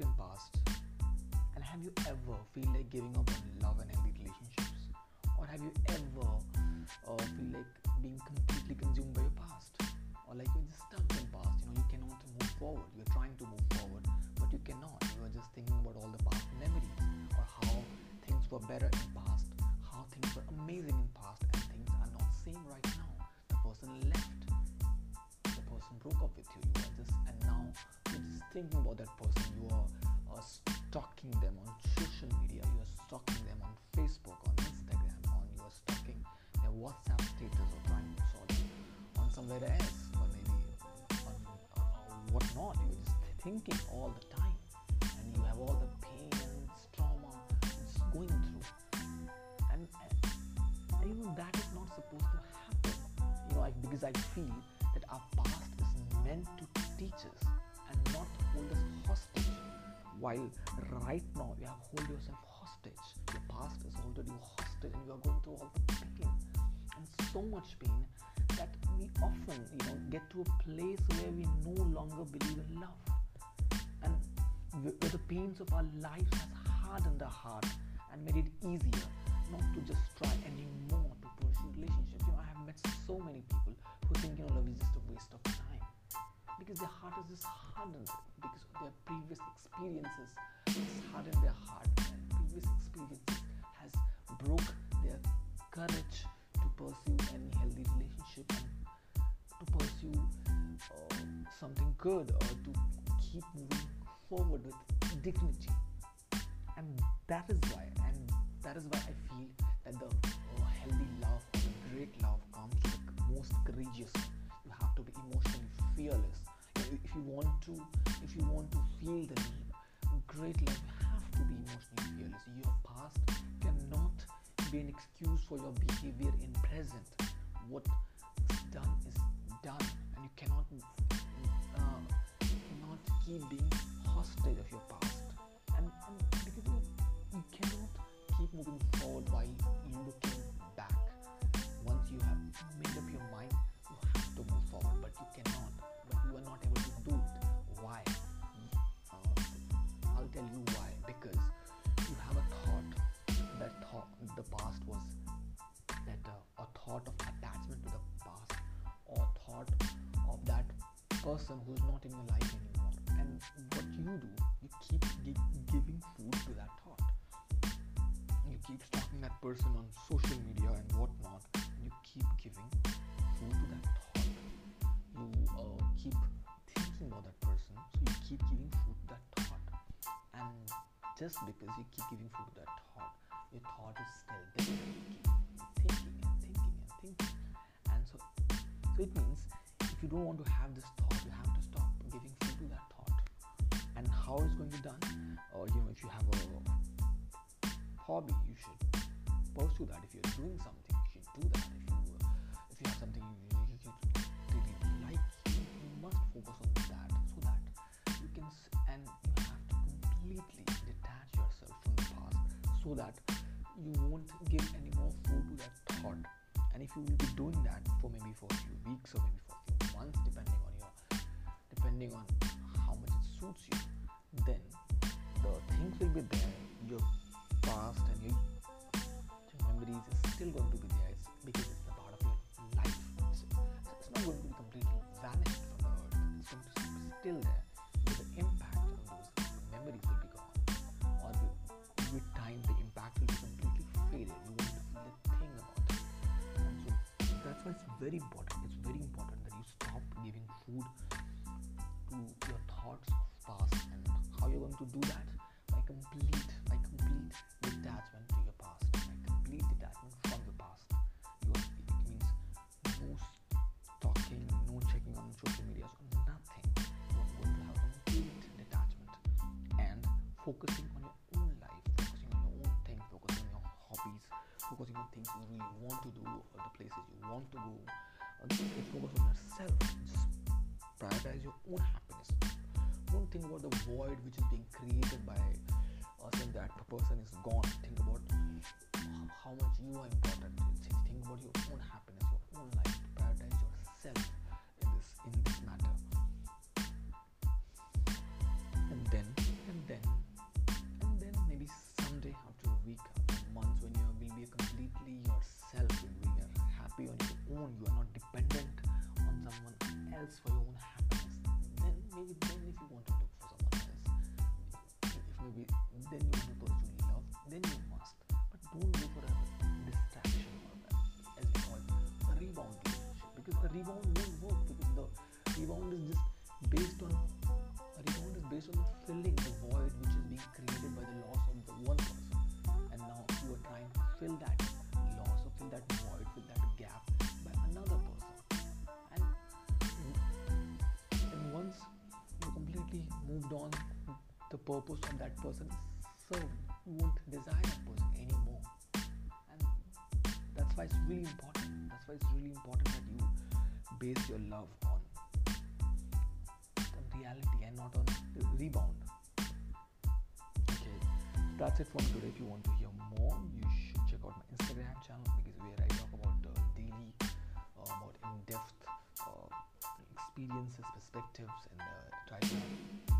in past? And have you ever feel like giving up on love and healthy relationships? Or have you ever uh, feel like being completely consumed by your past? Or like you're just stuck in past, you know, you cannot move forward. You're trying to move forward, but you cannot. You are just thinking about all the past memories or how things were better in past, how things were amazing in past, and things are not same right now. The person left, the person broke up with you. You are you're just thinking about that person. You are uh, stalking them on social media. You are stalking them on Facebook, on Instagram, on you are stalking their WhatsApp status or trying to sort it on somewhere else or maybe on uh, whatnot. You're just thinking all the time, and you have all the pain and trauma it's going through, and, and, that is not supposed to happen. You know, I, because I feel that our past is meant to teach us and not hold us hostage. While right now you have hold yourself hostage. Your past is holding you hostage, and you are going through all the pain and so much pain that we often, you know, get to a place where we no longer believe in love, and where the pains of our lives has hardened our heart and made it easier not to just try anymore to pursue relationships. You know, I have met so many people who think you know love is just a waste of time because their heart is just hardened their previous experiences has hardened their heart and previous experiences has broke their courage to pursue any healthy relationship and to pursue uh, something good or to keep moving forward with dignity. And that is why and that is why i feel that the uh, healthy love the great love comes the most courageous. You have to be emotionally fearless. If you want to if you want to feel the great love you have to be emotionally fearless. Your past cannot be an excuse for your behavior in present. What is done is done and you cannot uh, cannot keep being hostage of your past. And, and because you, you cannot keep moving forward while tell you why? Because you have a thought that thought the past was that uh, a thought of attachment to the past or thought of that person who's not in your life anymore. And what you do you keep gi- giving food to that thought. You keep stalking that person on social media and whatnot. You keep giving food to that thought. You uh, keep thinking about that person. So you keep giving food to that thought and just because you keep giving food to that thought your thought is still there. Thinking and thinking and thinking. And so so it means if you don't want to have this thought you have to stop giving food to that thought. And how it's going to be done? Or you know if you have a hobby you should pursue that. If you're doing something so that you won't give any more food to that thought. And if you will be doing that for maybe for a few weeks or maybe for a few months depending on your depending on how much it suits you then the things will be there. Your past and your, your memories is still going to be there. It's because it's a part of your life. It's, it's not going to be completely vanished from the earth. It's going to be still there very important. It's very important that you stop giving food to your thoughts of past and how you're going to do that. By complete by complete detachment to your past. By complete detachment from the past. It means no stalking no checking on social media so nothing you're going to have complete detachment and focusing focusing on things you really want to do or the places. You want to go. Just focus on yourself. Just prioritize your own happiness. Don't think about the void which is being created by uh, us and that person is gone. Think about how much you are important. Think about your own happiness your own life. Prioritize yourself rebound won't work because the rebound is just based on a rebound is based on the filling the void which is being created by the loss of the one person. And now you are trying to fill that loss or fill that void fill that gap by another person. And, and once you completely moved on the purpose of that person is served. You won't desire that person anymore. And that's why it's really important. That's why it's really important that you base your love on on reality and not on rebound. Okay that's it from today. If you want to hear more you should check out my instagram channel because where i talk about uh, daily uh, about in-depth uh, experiences perspectives and uh, try to